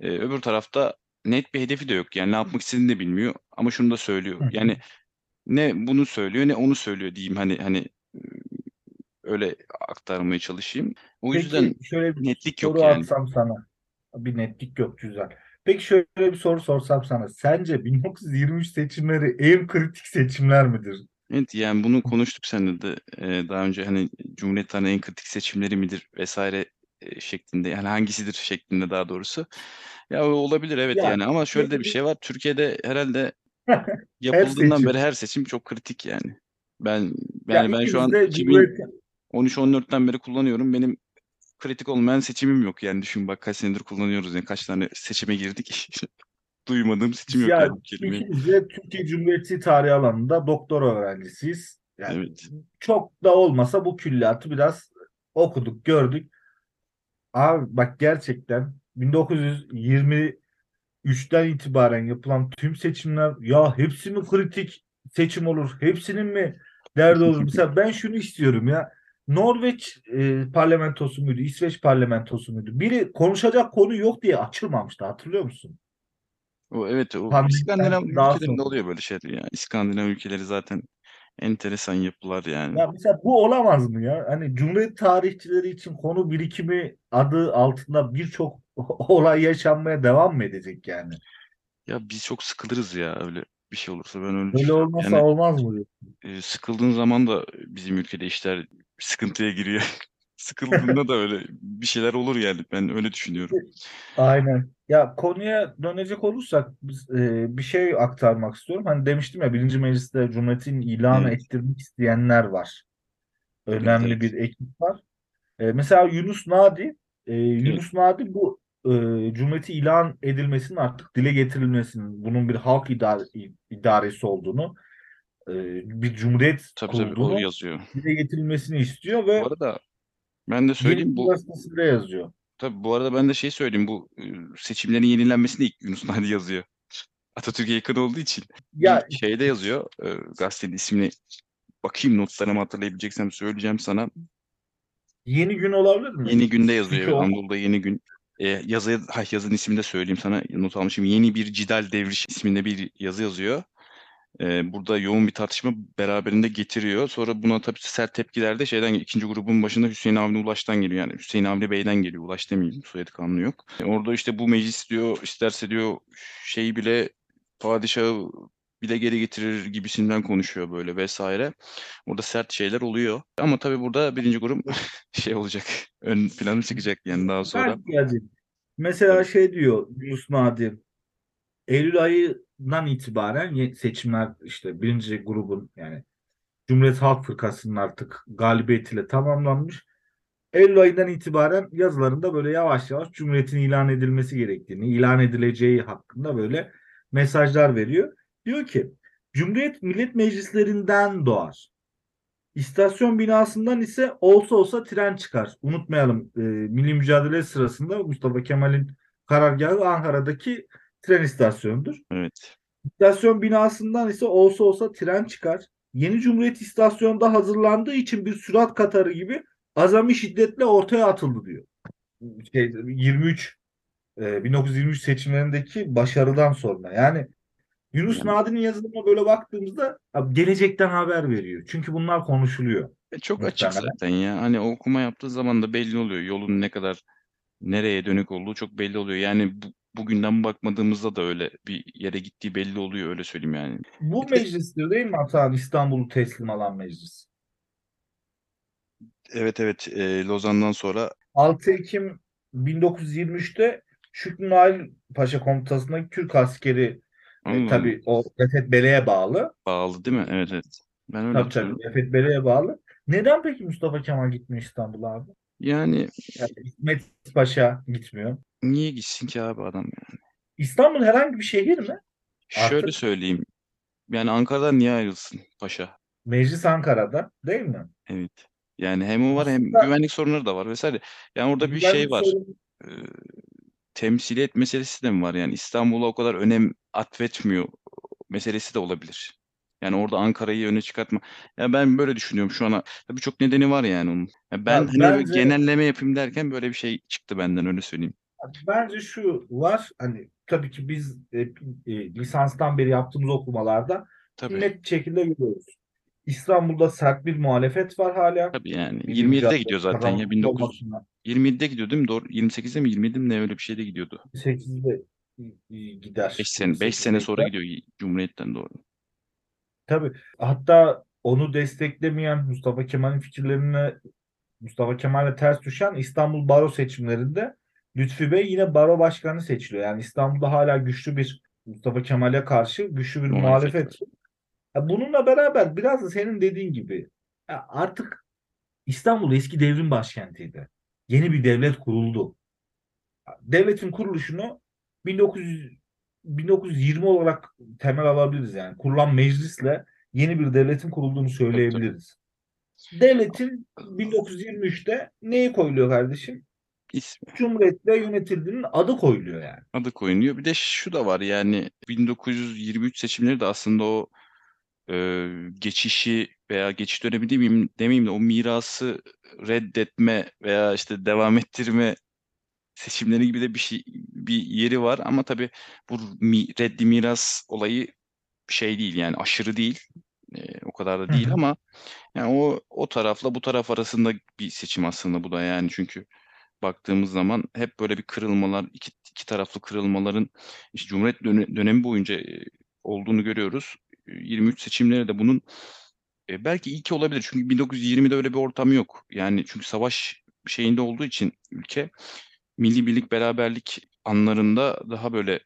e, öbür tarafta net bir hedefi de yok. Yani ne yapmak istediğini de bilmiyor ama şunu da söylüyor. Hı. Yani ne bunu söylüyor ne onu söylüyor diyeyim hani hani öyle aktarmaya çalışayım. O yüzden Peki şöyle bir netlik yok soru yani. atsam sana. Bir netlik yok güzel. Peki şöyle bir soru sorsam sana. Sence 1923 seçimleri en kritik seçimler midir? Evet yani bunu konuştuk seninle de e, daha önce hani Cumhuriyet tarihinin en kritik seçimleri midir vesaire e, şeklinde yani hangisidir şeklinde daha doğrusu. Ya o olabilir evet Ya yani ama şöyle de bir şey var. Türkiye'de herhalde her yapıldığından seçim. beri her seçim çok kritik yani. Ben Ya yani ben şu ikimiz an de Cumhuriyet 2013-14'ten beri kullanıyorum. Benim kritik olmayan seçimim yok yani düşün bak kaç senedir kullanıyoruz yani kaç tane seçime girdik. Duymadığım seçim yok ya yani kelimeyi. de Türkiye Cumhuriyeti tarihi alanında doktora öğrencisiyiz. Yani Evet. çok da olmasa bu külliyatı biraz okuduk, gördük. Abi bak gerçekten 1923'ten itibaren yapılan tüm seçimler ya hepsi mi kritik seçim olur? Hepsinin mi derdi olur? Mesela ben şunu istiyorum ya. Norveç e, parlamentosu muydu? İsveç parlamentosu muydu? Biri konuşacak konu yok diye açılmamıştı. Hatırlıyor musun? O evet o Pandemiden İskandinav ülkelerinde sonra. oluyor böyle şeyler ya. İskandinav ülkeleri zaten enteresan yapılar yani. Ya mesela bu olamaz mı ya? Hani Cumhuriyet tarihçileri için konu birikimi adı altında birçok olay yaşanmaya devam mı edecek yani? Ya biz çok sıkılırız ya öyle bir şey olursa ben öyle Öyle olmasa Yani olmaz mı? e, sıkıldığın zaman da bizim ülkede işler sıkıntıya giriyor. Sıkıldığında da öyle bir şeyler olur yani ben öyle düşünüyorum. Aynen. Ya konuya dönecek olursak biz, e, bir şey aktarmak istiyorum. Hani demiştim ya birinci mecliste Cumhuriyet'in ilanı Evet, ettirmek isteyenler var. evet, Önemli evet. bir ekip var. E, mesela Yunus Nadi, e, Evet, Yunus Nadi bu e, Cumhuriyeti ilan edilmesinin artık dile getirilmesinin, bunun bir halk idare, idaresi olduğunu, e, bir cumhuriyet tabii tabii o kurduğunu yazıyor. dile getirilmesini istiyor Bu ve arada ben de söyleyeyim bu Gazetesi'nde yazıyor. tabii bu arada ben de şey söyleyeyim bu e, seçimlerin yenilenmesini ilk Yunus Nadi yazıyor. Atatürk'e yakın olduğu için Ya bir şeyde yazıyor. E, gazetenin ismini bakayım notlarımı hatırlayabileceksem söyleyeceğim sana. yeni gün olabilir mi? Yeni Gün'de yazıyor. Evet, Anadolu'da Yeni Gün. E, yazı, ha, yazın ismini de söyleyeyim sana. Not almışım. Yeni bir Cidal Devriş isminde bir yazı yazıyor. E, burada yoğun bir tartışma beraberinde getiriyor. Sonra buna tabii sert tepkiler de şeyden ikinci grubun başında Hüseyin Avni Ulaş'tan geliyor. Yani Hüseyin Avni Bey'den geliyor. Ulaş demeyeyim. Soyadı kanunu yok. E, orada işte bu meclis diyor isterse diyor şeyi bile padişahı bile geri getirir gibisinden konuşuyor böyle vesaire. Orada sert şeyler oluyor. Ama tabii burada birinci grup şey olacak. Ön plana çıkacak yani daha sonra. Mesela şey diyor Yunus Nadi, Eylül ayından itibaren seçimler işte birinci grubun yani Cumhuriyet Halk Fırkası'nın artık galibiyetiyle tamamlanmış. Eylül ayından itibaren yazılarında böyle yavaş yavaş Cumhuriyet'in ilan edilmesi gerektiğini, ilan edileceği hakkında böyle mesajlar veriyor. Diyor ki Cumhuriyet Millet Meclislerinden doğar. İstasyon binasından ise olsa olsa tren çıkar. Unutmayalım e, milli mücadele sırasında Mustafa Kemal'in karargahı Ankara'daki tren istasyonudur. Evet. İstasyon binasından ise olsa olsa tren çıkar. Yeni Cumhuriyet istasyonda hazırlandığı için bir sürat katarı gibi azami şiddetle ortaya atıldı diyor. Şey, 23 e, 1923 seçimlerindeki başarıdan sonra. Yani Yunus Yani Nadi'nin yazılarına böyle baktığımızda abi gelecekten haber veriyor. Çünkü bunlar konuşuluyor e, çok açık zaten ya. Hani okuma yaptığı zaman da belli oluyor. Yolun ne kadar nereye dönük olduğu çok belli oluyor. Yani bu, bugünden bakmadığımızda da öyle bir yere gittiği belli oluyor öyle söyleyeyim yani. Bu de- meclistir değil mi Atahan İstanbul'u teslim alan meclis? Evet evet e, Lozan'dan sonra 6 Ekim 1923'te Şükrü Nail Paşa komutasındaki Türk askeri e, tabii o Refet Bele'ye bağlı. bağlı değil mi? Evet evet. Ben öyle Tabii tabii Refet Bele'ye bağlı. Neden peki Mustafa Kemal gitmiyor İstanbul'a abi? Yani Yani İsmet Paşa gitmiyor. Niye gitsin ki abi adam ya? İstanbul herhangi bir şehir mi? Şöyle Artık- söyleyeyim. Yani Ankara'dan niye ayrılsın paşa? Meclis Ankara'da değil mi? Evet. Yani hem o var hem Aslında- güvenlik sorunları da var vesaire. Yani orada bir şey var. sorunu- e, temsiliyet meselesi de mi var? Yani İstanbul'a o kadar önem atfetmiyor meselesi de olabilir. Yani orada Ankara'yı öne çıkartma. Ya ben böyle düşünüyorum şu ana. Birçok nedeni var yani onun. Ya ben Ya hani bence- genelleme yapayım derken böyle bir şey çıktı benden öyle söyleyeyim. Bence şu var hani tabii ki biz e, e, lisanstan beri yaptığımız okumalarda Tabii. net şekilde görüyoruz. İstanbul'da sert bir muhalefet var hala. Tabii yani. Bir 27'de mücadele gidiyor zaten ya. kazanmak 19 olmasına. 27'de gidiyor değil mi? Doğru. 28'de mi 27'de mi ne öyle bir şeyde gidiyordu. 8'de e, gider. 5 sene 5 sene 28'de sonra gidiyor Cumhuriyet'ten doğru. Tabii. Hatta onu desteklemeyen Mustafa Kemal'in fikirlerine Mustafa Kemal'e ters düşen İstanbul Baro seçimlerinde Lütfi Bey yine baro başkanı seçiliyor. Yani İstanbul'da hala güçlü bir Mustafa Kemal'e karşı güçlü bir Muhalefet muhalefet. Bununla beraber biraz da senin dediğin gibi artık İstanbul eski devrim başkentiydi. Yeni bir devlet kuruldu. Devletin kuruluşunu 1900 1920 olarak temel alabiliriz yani. Kurulan meclisle yeni bir devletin kurulduğunu söyleyebiliriz. Devletin 1923'te neyi koyuluyor kardeşim? İsmi. Cumhuriyetle yönetildiğinin adı koyuluyor yani. adı koyuluyor. Bir de şu da var yani 1923 seçimleri de aslında o e, geçişi veya geçiş dönemi demeyeyim, demeyeyim de o mirası reddetme veya işte devam ettirme seçimleri gibi de bir şey bir yeri var ama tabii bu mi, reddi miras olayı şey değil yani aşırı değil. E, o kadar da değil hı. ama yani o o tarafla bu taraf arasında bir seçim aslında bu da yani çünkü baktığımız zaman hep böyle bir kırılmalar, iki, iki taraflı kırılmaların işte Cumhuriyet döne- dönemi boyunca e, olduğunu görüyoruz. E, 23 seçimleri de bunun e, belki ilki olabilir. Çünkü 1920'de öyle bir ortam yok. Yani çünkü savaş şeyinde olduğu için ülke milli birlik beraberlik anlarında daha böyle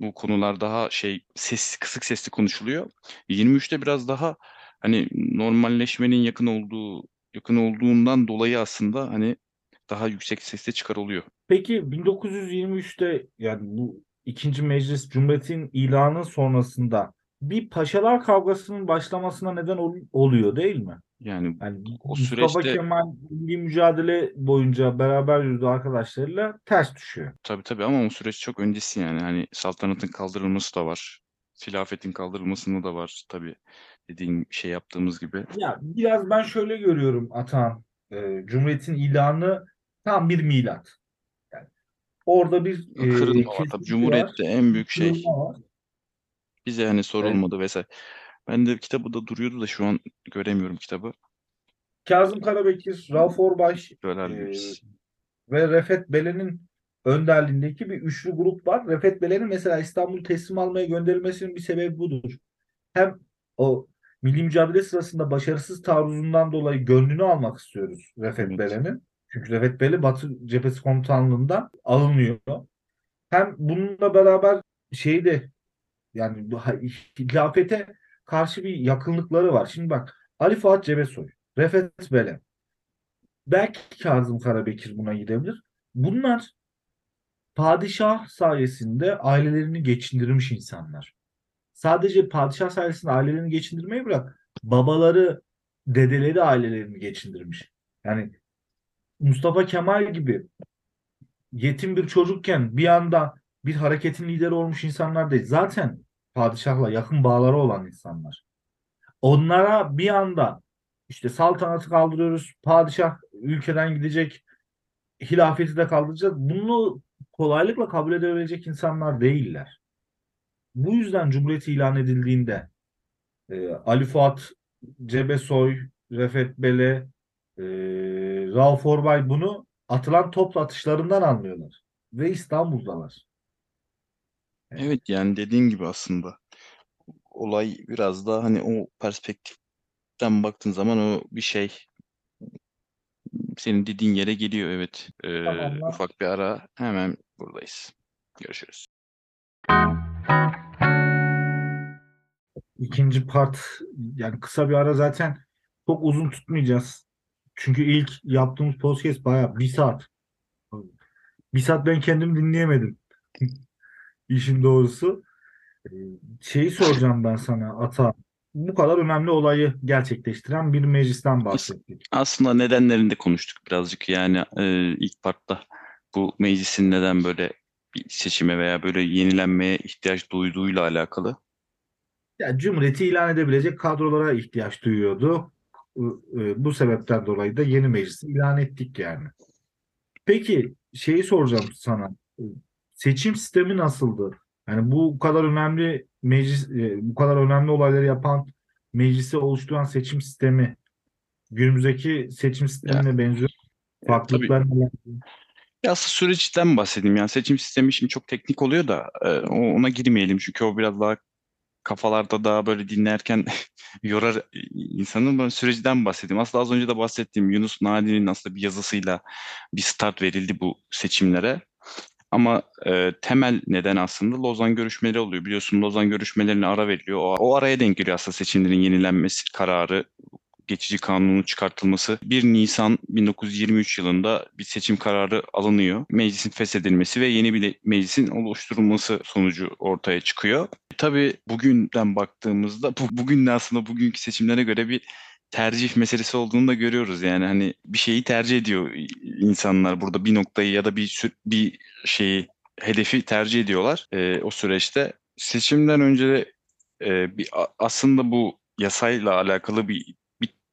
bu konular daha şey ses kısık sesli konuşuluyor. 23'te biraz daha hani normalleşmenin yakın olduğu yakın olduğundan dolayı aslında hani daha yüksek sesle çıkarılıyor. Peki 1923'te yani bu ikinci meclis Cumhuriyet'in ilanı sonrasında bir paşalar kavgasının başlamasına neden ol- oluyor değil mi? Yani Yani O Mustafa süreçte- Kemal milli mücadele boyunca beraber yürüdüğü arkadaşlarıyla ters düşüyor. tabii tabii ama o süreç çok öncesi yani hani saltanatın kaldırılması da var. Hilafetin kaldırılmasında da var tabii dediğin şey yaptığımız gibi. Ya biraz ben şöyle görüyorum Atan. Ee, Cumhuriyet'in ilanı tam bir milat. Yani orada bir e, Kırılma var tabii. Cumhuriyet'te en büyük şey var. bize hani sorulmadı vesaire. Ben de kitabı da duruyordu da şu an göremiyorum kitabı. Kazım Karabekir, Rauf Orbay Bölerbiliriz. ve Refet Belen'in önderliğindeki bir üçlü grup var. Refet Belen'in mesela İstanbul teslim almaya gönderilmesinin bir sebebi budur. Hem o milli mücadele sırasında başarısız taarruzundan dolayı gönlünü almak istiyoruz Refet Evet. Belen'in. Çünkü Refet Bele Batı Cephesi Komutanlığından alınıyor. Hem bununla beraber şeyi de yani hilafete karşı bir yakınlıkları var. Şimdi bak Ali Fuat Cebesoy, Refet Belen, belki Kazım Karabekir buna gidebilir. Bunlar padişah sayesinde ailelerini geçindirmiş insanlar. Sadece padişah sayesinde ailelerini geçindirmeyi bırak. Babaları, dedeleri ailelerini geçindirmiş. Yani Mustafa Kemal gibi yetim bir çocukken bir anda bir hareketin lideri olmuş insanlar değil. Zaten padişahla yakın bağları olan insanlar. Onlara bir anda işte saltanatı kaldırıyoruz, padişah ülkeden gidecek, hilafeti de kaldıracağız. Bunu kolaylıkla kabul edebilecek insanlar değiller. Bu yüzden Cumhuriyet ilan edildiğinde e, Ali Fuat Cebesoy, Refet Bele, e, Rauf Orbay bunu atılan top atışlarından anlıyorlar. Ve İstanbul'dalar. Evet yani dediğin gibi aslında olay biraz daha hani o perspektiften baktığın zaman o bir şey senin dediğin yere geliyor evet. Ee, Tamamla. ufak bir ara hemen buradayız. Görüşürüz. İkinci part yani kısa bir ara zaten çok uzun tutmayacağız. Çünkü ilk yaptığımız podcast bayağı bir saat. Bir saat ben kendim dinleyemedim. İşin doğrusu. Ee, Şeyi soracağım ben sana Ata. Bu kadar önemli olayı gerçekleştiren bir meclisten bahsettik. Aslında nedenlerini de konuştuk birazcık yani e, ilk partta bu meclisin neden böyle bir seçime veya böyle yenilenmeye ihtiyaç duyduğuyla alakalı. Ya Cumhuriyeti ilan edebilecek kadrolara ihtiyaç duyuyordu. Ee, e, Bu sebepten dolayı da yeni meclisi ilan ettik yani. Peki şeyi soracağım sana. Ee, Seçim sistemi nasıldı? Yani bu kadar önemli meclis, e, bu kadar önemli olayları yapan meclisi oluşturan seçim sistemi günümüzdeki seçim sistemine benziyor. E, tabii Farklılıklar neler? Ya aslında süreçten bahsedeyim. Yani seçim sistemi şimdi çok teknik oluyor da e, ona girmeyelim. Çünkü o biraz daha kafalarda daha böyle dinlerken yorar insanın. Ben süreciden bahsedeyim. Aslında az önce de bahsettiğim Yunus Nadi'nin aslında bir yazısıyla bir start verildi bu seçimlere. Ama e, temel neden aslında Lozan görüşmeleri oluyor. Biliyorsun Lozan görüşmelerine ara veriliyor. O, o araya denk geliyor aslında seçimlerin yenilenmesi kararı geçici kanunun çıkartılması 1 Nisan 1923 yılında bir seçim kararı alınıyor. Meclisin feshedilmesi ve yeni bir meclisin oluşturulması sonucu ortaya çıkıyor. Tabii bugünden baktığımızda bu, bugün aslında bugünkü seçimlere göre bir tercih meselesi olduğunu da görüyoruz. Yani hani bir şeyi tercih ediyor insanlar burada bir noktayı ya da bir bir şeyi hedefi tercih ediyorlar e, o süreçte. Seçimden önce de e, bir aslında bu yasayla alakalı bir,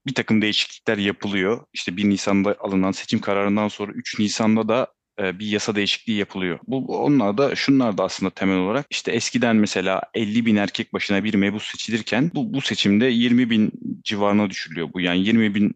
bir takım değişiklikler yapılıyor. İşte 1 Nisan'da alınan seçim kararından sonra 3 Nisan'da da e, bir yasa değişikliği yapılıyor. Bu- onlar da şunlar da aslında temel olarak işte eskiden mesela 50 bin erkek başına bir mebus seçilirken bu, bu seçimde 20 bin civarına düşürülüyor bu. Yani 20 bin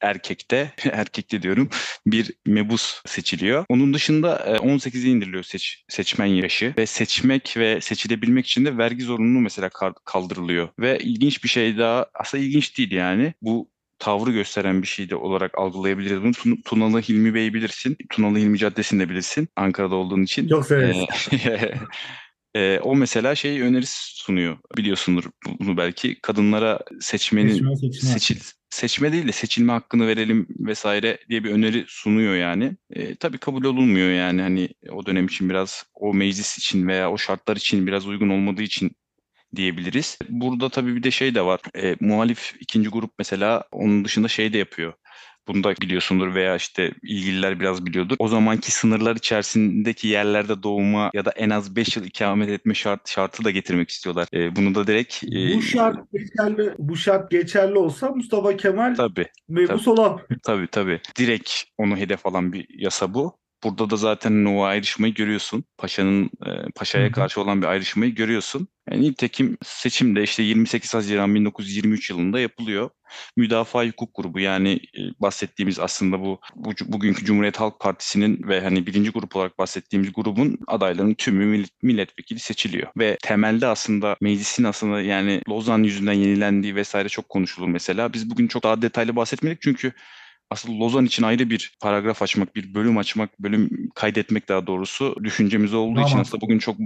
erkekte, erkekte diyorum bir mebus seçiliyor. Onun dışında e, 18'e indiriliyor seç, seçmen yaşı ve seçmek ve seçilebilmek için de vergi zorunluluğu mesela kaldırılıyor. Ve ilginç bir şey daha aslında ilginç değil yani bu tavrı gösteren bir şey de olarak algılayabiliriz bunu. Tun- Tunalı Hilmi Bey bilirsin. Tunalı Hilmi Caddesi'ni de bilirsin Ankara'da olduğun için. Çok severiz. E, o mesela şey önerisi sunuyor. Biliyorsundur bunu belki. Kadınlara seçmenin Seçmen seçmen. seçil seçme değil de seçilme hakkını verelim vesaire diye bir öneri sunuyor yani. E, tabii kabul olunmuyor yani hani o dönem için biraz o meclis için veya o şartlar için biraz uygun olmadığı için diyebiliriz. Burada tabii bir de şey de var. E, muhalif ikinci grup mesela onun dışında şey de yapıyor. Bunu da biliyorsundur veya işte ilgililer biraz biliyordur. O zamanki sınırlar içerisindeki yerlerde doğuma ya da en az 5 yıl ikamet etme şart, şartı da getirmek istiyorlar. E, bunu da direkt e, Bu şart geçerli, bu şart geçerli olsa Mustafa Kemal tabii mebus olan. Tabii tabii. Direkt onu hedef alan bir yasa bu. Burada da zaten o ayrışmayı görüyorsun. Paşa'nın e, Paşa'ya karşı olan bir ayrışmayı görüyorsun. Yani nitekim seçim de işte 28 Haziran 1923 yılında yapılıyor. Müdafaa Hukuk Grubu yani e, bahsettiğimiz aslında bu, bu bugünkü Cumhuriyet Halk Partisi'nin ve hani birinci grup olarak bahsettiğimiz grubun adaylarının tümü millet- milletvekili seçiliyor. Ve temelde aslında meclisin aslında yani Lozan yüzünden yenilendiği vesaire çok konuşulur mesela. Biz bugün çok daha detaylı bahsetmedik çünkü aslında Lozan için ayrı bir paragraf açmak, bir bölüm açmak, bölüm kaydetmek daha doğrusu düşüncemiz olduğu Daha için aslında bugün çok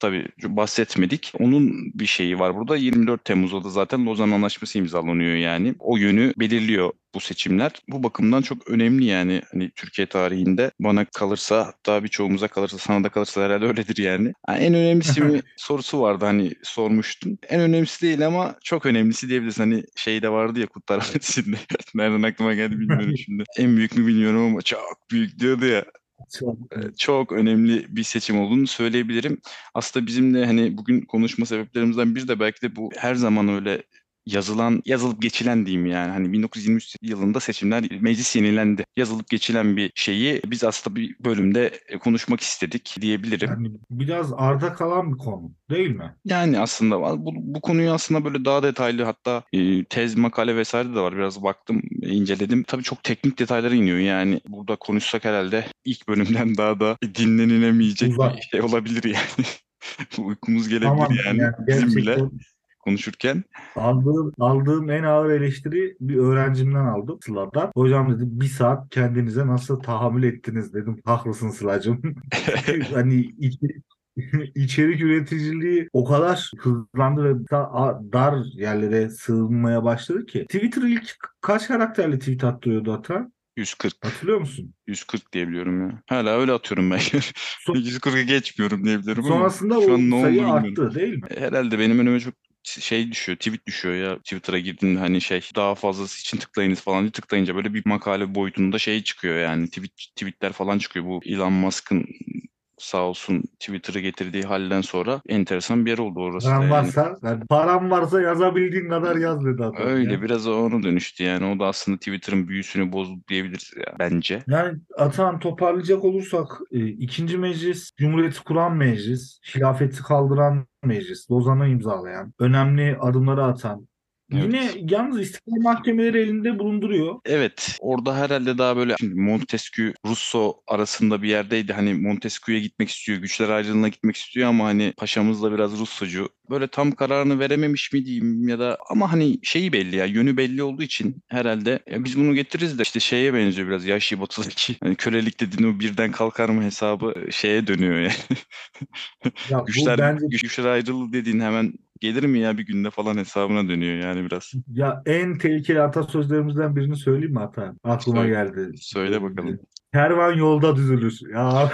tabii bahsetmedik. Onun bir şeyi var burada. 24 Temmuz'da da zaten Lozan Anlaşması imzalanıyor yani. O yönü belirliyor bu seçimler. Bu bakımdan çok önemli yani hani Türkiye tarihinde bana kalırsa hatta birçoğumuza kalırsa sana da kalırsa herhalde öyledir yani. Ha, en önemlisi mi sorusu vardı hani sormuştun. En önemlisi değil ama çok önemlisi diyebiliriz. Hani şey de vardı ya Kurtlar Vadisi'nde. Nereden aklıma geldi bilmiyorum şimdi. En büyük mü bilmiyorum ama çok büyük diyordu ya çok önemli bir seçim olduğunu söyleyebilirim. Aslında bizim de hani bugün konuşma sebeplerimizden biri de belki de bu her zaman öyle yazılan, yazılıp geçilen diyeyim yani. Hani 1923 yılında seçimler meclis yenilendi. Yazılıp geçilen bir şeyi biz aslında bir bölümde e, konuşmak istedik diyebilirim. Yani biraz arda kalan bir konu değil mi? Yani aslında bu, bu konuyu aslında böyle daha detaylı hatta e, tez, makale vesaire de var. Biraz baktım, e, inceledim. Tabii çok teknik detaylara iniyor. Yani burada konuşsak herhalde ilk bölümden daha da dinlenilemeyecek Uzak. bir şey olabilir yani. Uykumuz gelebilir Tamam yani. yani Bizim bile konuşurken. aldığım, aldığım en ağır eleştiri bir öğrencimden aldım Sıla'dan. Hocam dedi bir saat kendinize nasıl tahammül ettiniz dedim. Haklısın Sıla'cığım. Hani içerik, içerik üreticiliği o kadar hızlandı ve da- dar yerlere sığınmaya başladı ki. Twitter ilk kaç karakterli tweet attırıyordu Atan? 140. Hatırlıyor musun? 140 diyebiliyorum ya. Hala öyle atıyorum ben. Son- 140'ı geçmiyorum diyebilirim ama Sonrasında şu o an ne olduğunu sayı bilmiyorum. arttı değil mi? Herhalde benim önüme çok şey düşüyor, tweet düşüyor ya. Twitter'a girdiğinde hani şey daha fazlası için tıklayınız falan diye tıklayınca böyle bir makale boyutunda şey çıkıyor yani. Tweet, tweetler falan çıkıyor. Bu Elon Musk'ın sağ olsun Twitter'ı getirdiği halden sonra enteresan bir yer oldu orası yani. varsa, yani param varsa yazabildiğin kadar yaz dedi adam. Öyle ya. biraz ona dönüştü yani. O da aslında Twitter'ın büyüsünü bozdu diyebiliriz ya bence. Yani Atan toparlayacak olursak e, ikinci meclis, Cumhuriyeti kuran meclis, hilafeti kaldıran meclis, Lozan'ı imzalayan, önemli adımları atan, Evet. yine yalnız istiklal mahkemeleri elinde bulunduruyor. Evet, orada herhalde daha böyle şimdi Montesquieu, Rousseau arasında bir yerdeydi. Hani Montesquieu'ya gitmek istiyor, güçler ayrılığına gitmek istiyor ama hani paşamız da biraz Rousseau'cu. Böyle tam kararını verememiş mi diyeyim ya da ama hani şeyi belli ya, yönü belli olduğu için herhalde ya biz bunu getiririz de işte şeye benziyor biraz Yaşı Batı'daki hani kölelik dediğin o birden kalkar mı hesabı şeye dönüyor yani. Ya Güçler, bence güçler ayrılığı dediğin hemen gelir mi ya bir günde falan hesabına dönüyor yani biraz. ya en tehlikeli atasözlerimizden birini söyleyeyim mi Atan? Aklıma Söyle. geldi. Söyle bakalım. Kervan yolda düzülür. Ya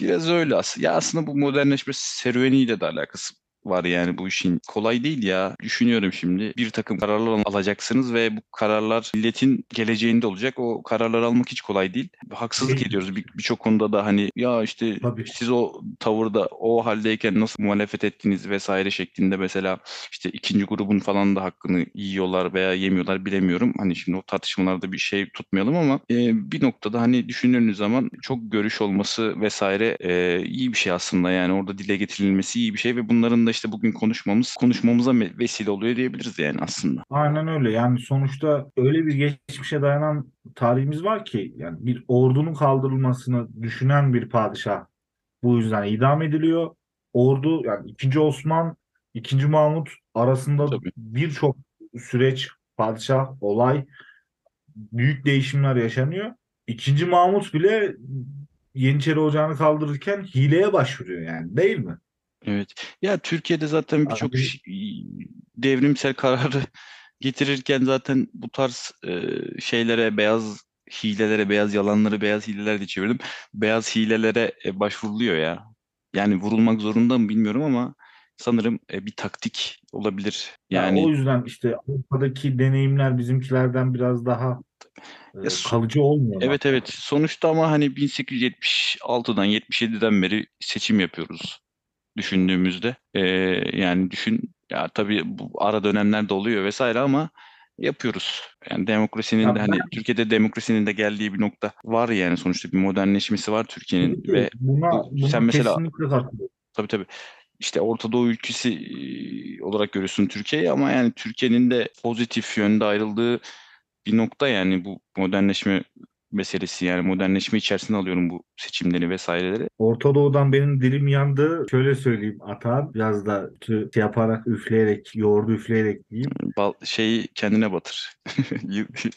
Biraz öyle aslında. Ya aslında bu modernleşme serüveniyle de alakası var yani bu işin. Kolay değil ya. Düşünüyorum şimdi. Bir takım kararlar al- alacaksınız ve bu kararlar milletin geleceğinde olacak. O kararları almak hiç kolay değil. Haksızlık Değil. ediyoruz bir- birçok konuda da hani ya işte Tabii. siz o tavırda o haldeyken nasıl muhalefet ettiniz vesaire şeklinde mesela işte ikinci grubun falan da hakkını yiyorlar veya yemiyorlar bilemiyorum. Hani şimdi o tartışmalarda bir şey tutmayalım ama e, bir noktada hani düşündüğünüz zaman çok görüş olması vesaire e, iyi bir şey aslında yani orada dile getirilmesi iyi bir şey ve bunların da işte bugün konuşmamız konuşmamıza vesile oluyor diyebiliriz yani aslında. Aynen öyle. Yani sonuçta öyle bir geçmişe dayanan tarihimiz var ki yani bir ordunun kaldırılmasını düşünen bir padişah bu yüzden idam ediliyor. Ordu yani 2. Osman, 2. Mahmut arasında birçok süreç, padişah, olay, büyük değişimler yaşanıyor. 2. Mahmut bile Yeniçeri Ocağı'nı kaldırırken hileye başvuruyor yani değil mi? Evet. Ya Türkiye'de zaten birçok Abi- devrimsel kararı getirirken zaten bu tarz e, şeylere beyaz hilelere, beyaz yalanları beyaz hileler diye çevirdim. Beyaz hilelere e, başvuruluyor ya. Yani vurulmak zorunda mı bilmiyorum ama sanırım e, bir taktik olabilir. Ya Yani o yüzden işte Avrupa'daki deneyimler bizimkilerden biraz daha e, Ya so- kalıcı olmuyor. evet evet sonuçta ama hani 1876'dan 77'den beri seçim yapıyoruz düşündüğümüzde. E, yani düşün ya tabii bu ara dönemler de oluyor vesaire ama yapıyoruz. Yani demokrasinin Ya de hani Türkiye'de demokrasinin de geldiği bir nokta var yani sonuçta bir modernleşmesi var Türkiye'nin ki ve buna, bu- buna sen mesela-. Tabii tabii. İşte Orta Doğu ülkesi e, olarak görüyorsun Türkiye'yi ama yani Türkiye'nin de pozitif yönde ayrıldığı bir nokta yani bu modernleşme meselesi yani modernleşme içerisine alıyorum bu seçimleri vesaireleri. Orta Doğu'dan benim dilim yandı. Şöyle söyleyeyim Atan biraz da şey yaparak üfleyerek, yoğurdu üfleyerek diyeyim. Bal, şeyi kendine batır.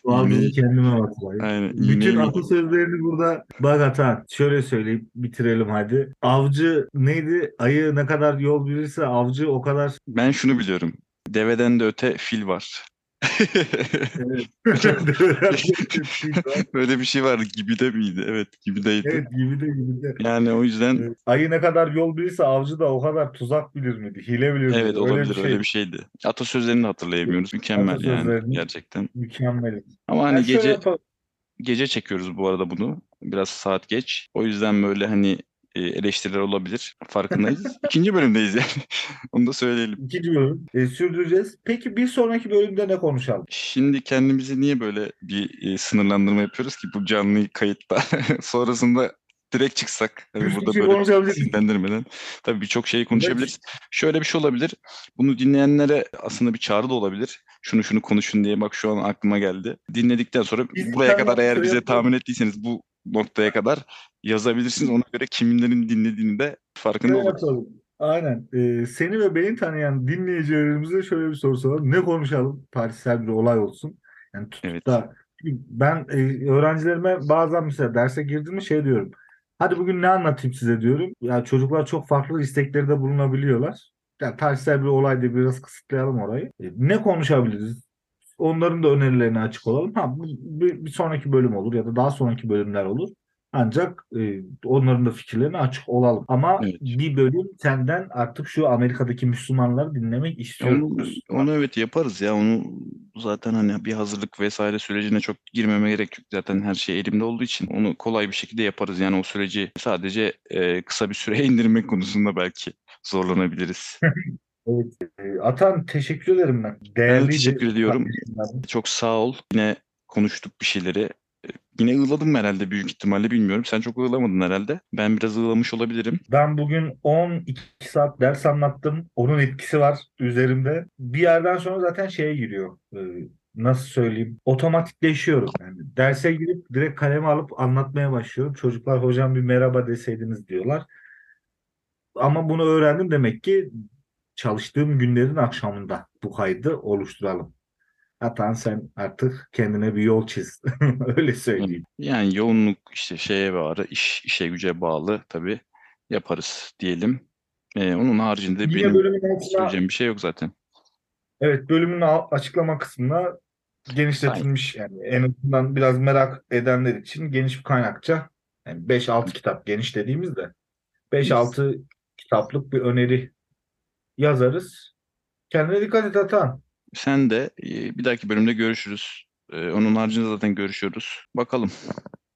İğneyi- kendime hatırlayayım. Aynen, Bütün atasözlerini burada bak Atan. Şöyle söyleyip bitirelim hadi. Avcı neydi? Ayı ne kadar yol bilirse avcı o kadar Ben şunu biliyorum. Deveden de öte fil var. Böyle bir şey var. Gibi de miydi? Evet, gibi deydi. Evet gibi de gibi de. Yani o yüzden. Ayı ne kadar yol bilirse avcı da o kadar tuzak bilir miydi? Hile bilir miydi? evet Öyle olabilir bir öyle şey. bir şeydi. Atasözlerini hatırlayamıyoruz. Mükemmel yani gerçekten. Mükemmel. Ama hani Yani gece yapalım. gece çekiyoruz bu arada bunu. Biraz saat geç. O yüzden böyle hani eleştiriler olabilir. Farkındayız. İkinci bölümdeyiz yani. Onu da söyleyelim. İkinci bölüm e, sürdüreceğiz. Peki bir sonraki bölümde ne konuşalım? Şimdi kendimizi niye böyle bir e, sınırlandırma yapıyoruz ki bu canlı kayıtta? Sonrasında direkt çıksak. Üç burada kişi böyle sinirlendirmeden. Tabii birçok şeyi konuşabiliriz. Şöyle bir şey olabilir. Bunu dinleyenlere aslında bir çağrı da olabilir. Şunu şunu konuşun diye bak şu an aklıma geldi. Dinledikten sonra Biz buraya kadar eğer şöyle bize yapalım. tahmin ettiyseniz bu noktaya kadar yazabilirsiniz. Ona göre kiminlerin dinlediğini de farkında oluruz. yapalım? Aynen. Ee, seni ve beni tanıyan dinleyicilerimize şöyle bir soru soralım. Ne konuşalım? Tarihsel bir olay olsun. Yani tutup Evet. da ben e, öğrencilerime bazen mesela derse girdiğimde şey diyorum. Hadi bugün ne anlatayım size diyorum. Ya çocuklar çok farklı istekleri de bulunabiliyorlar. Yani tarihsel bir olay diye biraz kısıtlayalım orayı. E, ne konuşabiliriz? Onların da önerilerine açık olalım. Ha, bu bir, bir sonraki bölüm olur ya da daha sonraki bölümler olur. Ancak e, onların da fikirlerine açık olalım. Ama Evet. bir bölüm senden artık şu Amerika'daki Müslümanları dinlemek Onu, istiyoruz. onu evet yaparız ya. Onu zaten hani bir hazırlık vesaire sürecine çok girmeme gerek yok. Zaten her şey elimde olduğu için onu kolay bir şekilde yaparız. Yani o süreci sadece e, kısa bir süreye indirmek konusunda belki zorlanabiliriz. Evet. E, Atan teşekkür ederim ben. Ben de Değerli teşekkür ediyorum. Çok sağ ol. Yine konuştuk bir şeyleri. Yine ığladım herhalde büyük ihtimalle bilmiyorum. Sen çok ığlamadın herhalde. Ben biraz ığlamış olabilirim. Ben bugün 12 saat ders anlattım. Onun etkisi var üzerimde. Bir yerden sonra zaten şeye giriyor. Ee, nasıl söyleyeyim? Otomatikleşiyorum. Yani derse girip direkt kalemi alıp anlatmaya başlıyorum. Çocuklar hocam bir merhaba deseydiniz diyorlar. Ama bunu öğrendim demek ki çalıştığım günlerin akşamında bu kaydı oluşturalım. Atan sen artık kendine bir yol çiz. Öyle söyleyeyim. Yani yoğunluk işte şeye bağlı, iş, işe güce bağlı tabii yaparız diyelim. E, onun haricinde Yine benim altına söyleyeceğim bir şey yok zaten. Evet bölümün açıklama kısmına genişletilmiş yani en azından biraz merak edenler için geniş bir kaynakça yani 5-6 kitap geniş dediğimizde 5-6 kitaplık bir öneri yazarız. Kendine dikkat et Atan. Sen de e, bir dahaki bölümde görüşürüz. E, onun haricinde zaten görüşüyoruz. Bakalım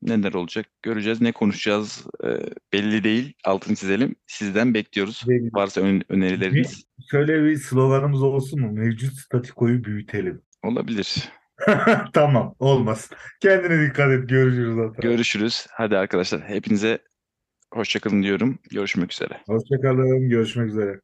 neler olacak göreceğiz. Ne konuşacağız e, belli değil. Altını çizelim. Sizden bekliyoruz. Varsa ön- önerileriniz Şöyle bir sloganımız olsun mu? Mevcut statikoyu büyütelim. olabilir. Tamam olmaz. Kendine dikkat et. Görüşürüz Atan. Görüşürüz. Hadi arkadaşlar hepinize hoşçakalın diyorum. Görüşmek üzere. Hoşçakalın. Görüşmek üzere.